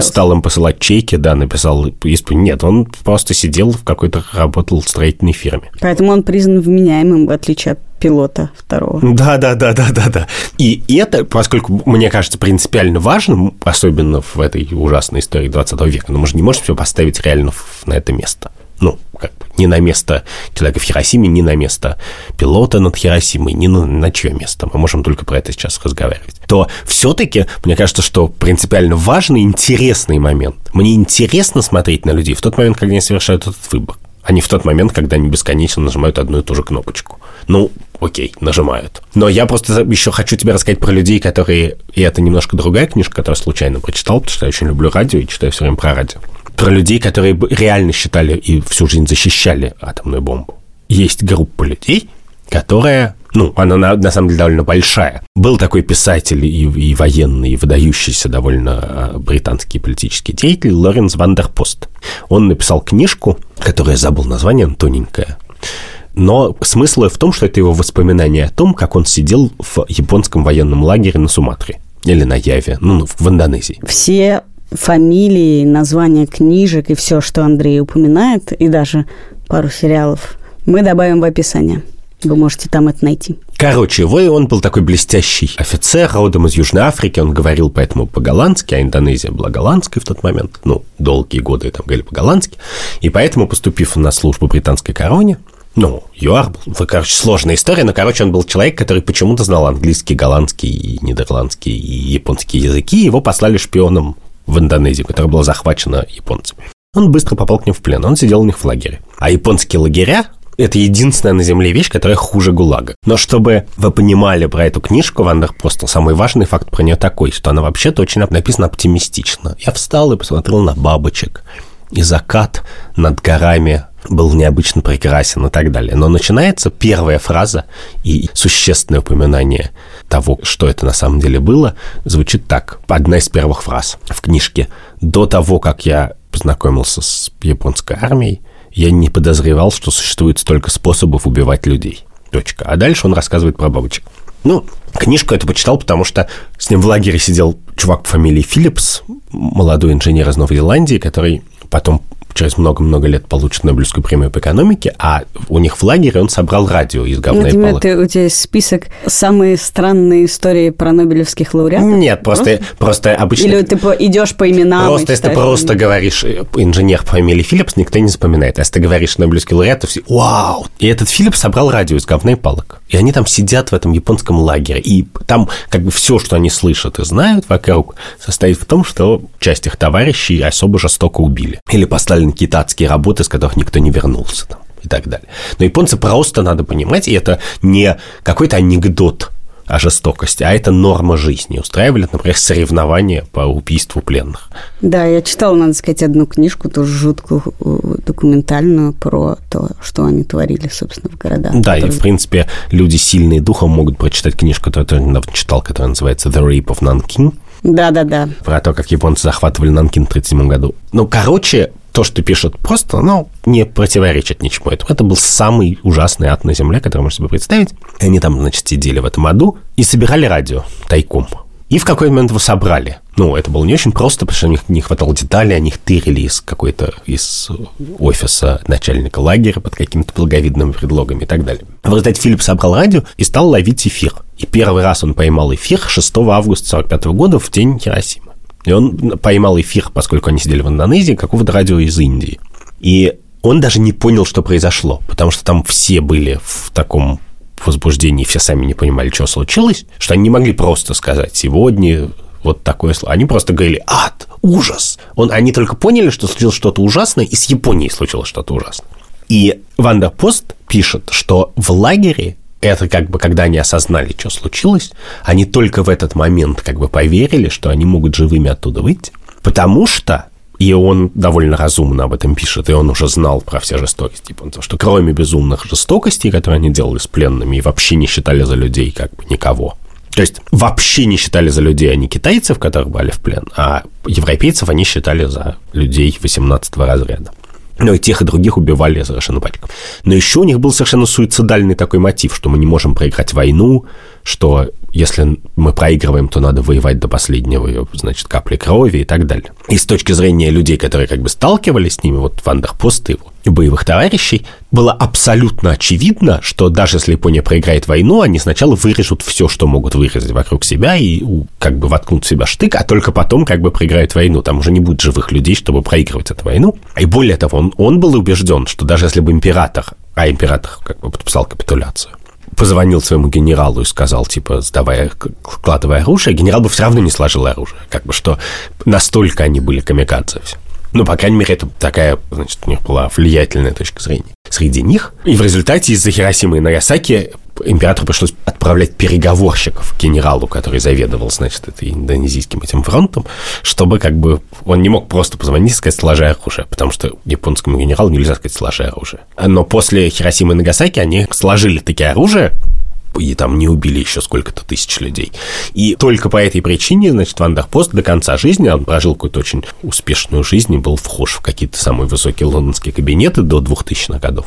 стал им посылать чеки, да, написал исповедь. Нет, он просто сидел в какой-то, работал в строительной фирме. Поэтому он признан вменяемым, в отличие от пилота второго. Да, да, да, да, да, да. И это, поскольку мне кажется принципиально важным, особенно в этой ужасной истории 20 века, но мы же не можем все поставить реально на это место. Ну, как бы не на место человека в Хиросиме, не на место пилота над Хиросимой, не на, на чье место. Мы можем только про это сейчас разговаривать. То все-таки, мне кажется, что принципиально важный, интересный момент. Мне интересно смотреть на людей в тот момент, когда они совершают этот выбор а не в тот момент, когда они бесконечно нажимают одну и ту же кнопочку. Ну, окей, нажимают. Но я просто еще хочу тебе рассказать про людей, которые... И это немножко другая книжка, которую случайно прочитал, потому что я очень люблю радио и читаю все время про радио. Про людей, которые реально считали и всю жизнь защищали атомную бомбу. Есть группа людей, которая ну, она на, на самом деле довольно большая. Был такой писатель и, и военный, и выдающийся довольно а, британский политический деятель Лоренс Вандерпост. Он написал книжку, которую я забыл название, тоненькая, но смысл в том, что это его воспоминания о том, как он сидел в японском военном лагере на Суматре или на Яве, ну, в Индонезии. Все фамилии, названия книжек и все, что Андрей упоминает, и даже пару сериалов, мы добавим в описание. Вы можете там это найти. Короче, он был такой блестящий офицер, родом из Южной Африки, он говорил поэтому по-голландски, а Индонезия была голландской в тот момент, ну, долгие годы там говорили по-голландски, и поэтому, поступив на службу британской короне, ну, ЮАР короче, сложная история, но, короче, он был человек, который почему-то знал английский, голландский, и нидерландский и японский языки, его послали шпионом в Индонезию, которая была захвачена японцами. Он быстро попал к ним в плен, он сидел у них в лагере. А японские лагеря это единственная на Земле вещь, которая хуже ГУЛАГа. Но чтобы вы понимали про эту книжку Вандерпостел, самый важный факт про нее такой, что она вообще-то очень написана оптимистично. Я встал и посмотрел на бабочек, и закат над горами был необычно прекрасен и так далее. Но начинается первая фраза и существенное упоминание того, что это на самом деле было, звучит так. Одна из первых фраз в книжке. До того, как я познакомился с японской армией, я не подозревал, что существует столько способов убивать людей. Точка. А дальше он рассказывает про бабочек. Ну, книжку это почитал, потому что с ним в лагере сидел чувак по фамилии Филлипс, молодой инженер из Новой Зеландии, который потом через много-много лет получит Нобелевскую премию по экономике, а у них в лагере он собрал радио из говна ну, палок. Ты, у тебя есть список самые странные истории про нобелевских лауреатов? Нет, просто, просто, просто обычно... Или ты по, идешь по именам Просто если ты просто имя. говоришь э, инженер по фамилии Филлипс, никто не запоминает. А если ты говоришь Нобелевский лауреат, то все «Вау!» И этот Филлипс собрал радио из говна и палок. И они там сидят в этом японском лагере. И там как бы все, что они слышат и знают вокруг, состоит в том, что часть их товарищей особо жестоко убили. Или послали на какие-то адские работы, с которых никто не вернулся там, и так далее. Но японцы просто надо понимать, и это не какой-то анекдот о жестокости, а это норма жизни. Устраивали, например, соревнования по убийству пленных. Да, я читала, надо сказать, одну книжку, тоже жуткую, документальную про то, что они творили, собственно, в городах. Да, которые... и, в принципе, люди сильные духом могут прочитать книжку, которую я недавно читал, которая называется «The Rape of Nanking». Да-да-да. Про то, как японцы захватывали Нанкин в 1937 году. Ну, короче, то, что пишут просто, ну, не противоречит ничему этому. Это был самый ужасный ад на земле, который можно себе представить. И они там, значит, сидели в этом аду и собирали радио тайком. И в какой момент его собрали. Ну, это было не очень просто, потому что у них не хватало деталей, они их тырили из какой-то, из офиса начальника лагеря под какими-то благовидными предлогами и так далее. В результате Филипп собрал радио и стал ловить эфир. И первый раз он поймал эфир 6 августа 1945 года в день Хиросимы. И он поймал эфир, поскольку они сидели в Индонезии, какого-то радио из Индии. И он даже не понял, что произошло, потому что там все были в таком возбуждении, все сами не понимали, что случилось, что они не могли просто сказать «сегодня вот такое слово». Они просто говорили «ад», «ужас». Он, они только поняли, что случилось что-то ужасное, и с Японией случилось что-то ужасное. И Вандерпост пишет, что в лагере это как бы, когда они осознали, что случилось, они только в этот момент как бы поверили, что они могут живыми оттуда выйти, потому что и он довольно разумно об этом пишет, и он уже знал про все жестокости. Типа, что кроме безумных жестокостей, которые они делали с пленными, и вообще не считали за людей как бы никого. То есть вообще не считали за людей они китайцев, которых брали в плен, а европейцев они считали за людей 18 разряда. Но и тех, и других убивали совершенно пачком. Но еще у них был совершенно суицидальный такой мотив, что мы не можем проиграть войну, что если мы проигрываем, то надо воевать до последнего, значит, капли крови и так далее. И с точки зрения людей, которые как бы сталкивались с ними, вот Вандерпост и его боевых товарищей, было абсолютно очевидно, что даже если Япония проиграет войну, они сначала вырежут все, что могут вырезать вокруг себя и как бы воткнут в себя штык, а только потом как бы проиграют войну. Там уже не будет живых людей, чтобы проигрывать эту войну. И более того, он, он был убежден, что даже если бы император, а император как бы подписал капитуляцию, позвонил своему генералу и сказал, типа, сдавай, складывай оружие, генерал бы все равно не сложил оружие. Как бы, что настолько они были камикадзе все. Ну, по крайней мере, это такая, значит, у них была влиятельная точка зрения среди них. И в результате из-за Хиросимы и Нагасаки императору пришлось отправлять переговорщиков к генералу, который заведовал, значит, этой индонезийским этим фронтом, чтобы как бы он не мог просто позвонить и сказать «сложи оружие», потому что японскому генералу нельзя сказать «сложи оружие». Но после Хиросимы и Нагасаки они сложили такие оружие, и там не убили еще сколько-то тысяч людей. И только по этой причине, значит, Вандерпост до конца жизни, он прожил какую-то очень успешную жизнь и был вхож в какие-то самые высокие лондонские кабинеты до 2000-х годов.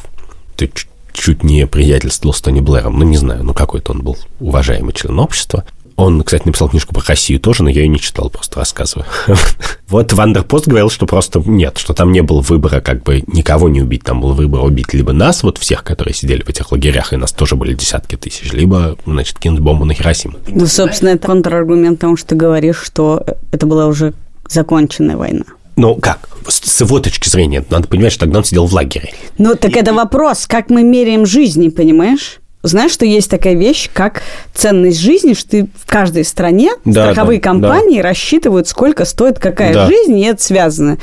Ты чуть не приятельствовал с Тони Блэром, ну, не знаю, ну, какой-то он был уважаемый член общества. Он, кстати, написал книжку про Россию тоже, но я ее не читал, просто рассказываю. Вот Вандерпост говорил, что просто нет, что там не было выбора как бы никого не убить, там был выбор убить либо нас, вот всех, которые сидели в этих лагерях, и нас тоже были десятки тысяч, либо, значит, кинуть бомбу на Хиросиму. Ну, собственно, это контраргумент тому, что ты говоришь, что это была уже законченная война. Ну, как? С, его точки зрения, надо понимать, что тогда он сидел в лагере. Ну, так это вопрос, как мы меряем жизни, понимаешь? Знаешь, что есть такая вещь, как ценность жизни, что ты в каждой стране да, страховые да, компании да. рассчитывают, сколько стоит какая да. жизнь, и это связано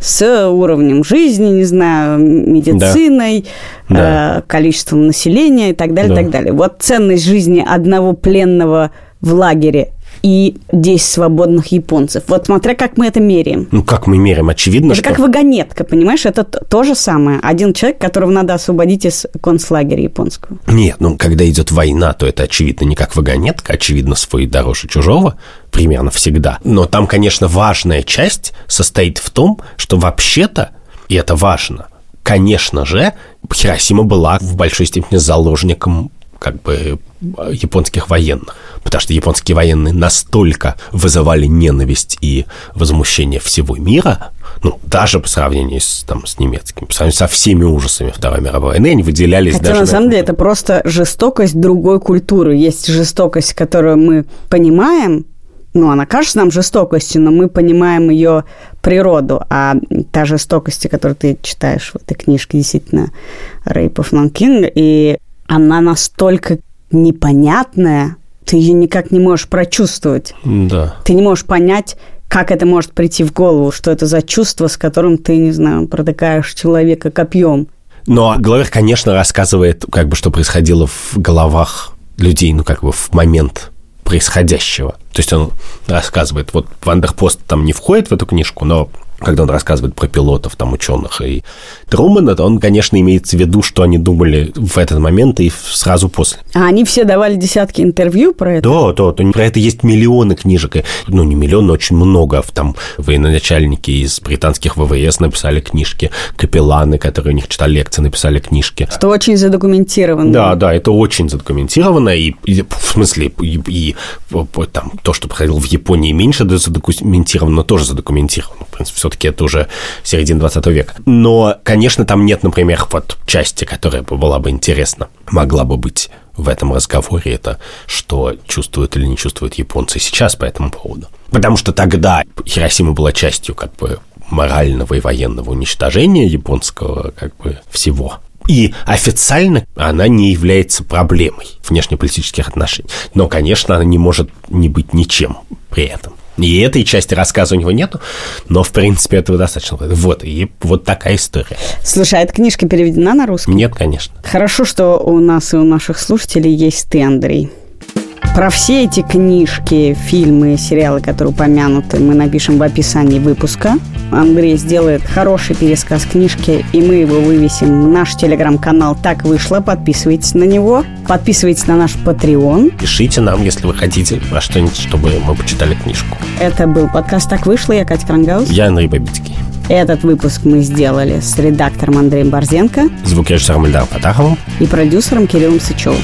с уровнем жизни, не знаю, медициной, да. Э, количеством населения и так далее, да. так далее. Вот ценность жизни одного пленного в лагере и 10 свободных японцев. Вот смотря как мы это меряем. Ну, как мы меряем? Очевидно, это что... как вагонетка, понимаешь? Это то же самое. Один человек, которого надо освободить из концлагеря японского. Нет, ну, когда идет война, то это очевидно не как вагонетка, очевидно свой дороже чужого, примерно всегда. Но там, конечно, важная часть состоит в том, что вообще-то, и это важно, конечно же, Хиросима была в большой степени заложником как бы японских военных, потому что японские военные настолько вызывали ненависть и возмущение всего мира, ну, даже по сравнению с, там, с немецкими, по сравнению со всеми ужасами Второй мировой войны, они выделялись Хотя, даже... на самом деле, это просто жестокость другой культуры. Есть жестокость, которую мы понимаем, ну, она кажется нам жестокостью, но мы понимаем ее природу, а та жестокость, которую ты читаешь в этой книжке, действительно, of Nanking, и она настолько непонятная, ты ее никак не можешь прочувствовать. Да. Ты не можешь понять, как это может прийти в голову, что это за чувство, с которым ты, не знаю, протыкаешь человека копьем. Но Гловер, конечно, рассказывает, как бы, что происходило в головах людей, ну, как бы в момент происходящего. То есть он рассказывает, вот Вандерпост там не входит в эту книжку, но когда он рассказывает про пилотов, там, ученых и Трумана, то он, конечно, имеется в виду, что они думали в этот момент и сразу после. А они все давали десятки интервью про это? Да, да, про это есть миллионы книжек. Ну, не миллион, но очень много. Там военачальники из британских ВВС написали книжки, капелланы, которые у них читали лекции, написали книжки. Что очень задокументировано. Да, да, это очень задокументировано, и, и в смысле, и, и там, то, что происходило в Японии, меньше задокументировано, но тоже задокументировано. В принципе, все-таки это уже середина 20 века. Но, конечно, там нет, например, вот части, которая была бы интересна, могла бы быть в этом разговоре, это что чувствуют или не чувствуют японцы сейчас по этому поводу. Потому что тогда Хиросима была частью как бы морального и военного уничтожения японского как бы всего. И официально она не является проблемой внешнеполитических отношений. Но, конечно, она не может не быть ничем при этом. И этой части рассказа у него нету, но, в принципе, этого достаточно. Вот, и вот такая история. Слушай, а эта книжка переведена на русский? Нет, конечно. Хорошо, что у нас и у наших слушателей есть ты, Андрей. Про все эти книжки, фильмы, сериалы, которые упомянуты, мы напишем в описании выпуска. Андрей сделает хороший пересказ книжки, и мы его вывесим в наш телеграм-канал «Так вышло». Подписывайтесь на него. Подписывайтесь на наш Patreon. Пишите нам, если вы хотите про что-нибудь, чтобы мы почитали книжку. Это был подкаст «Так вышло». Я Катя Крангаус. Я Андрей Бабицкий. Этот выпуск мы сделали с редактором Андреем Борзенко, звукорежиссером Эльдаром Фатаховым и продюсером Кириллом Сычевым.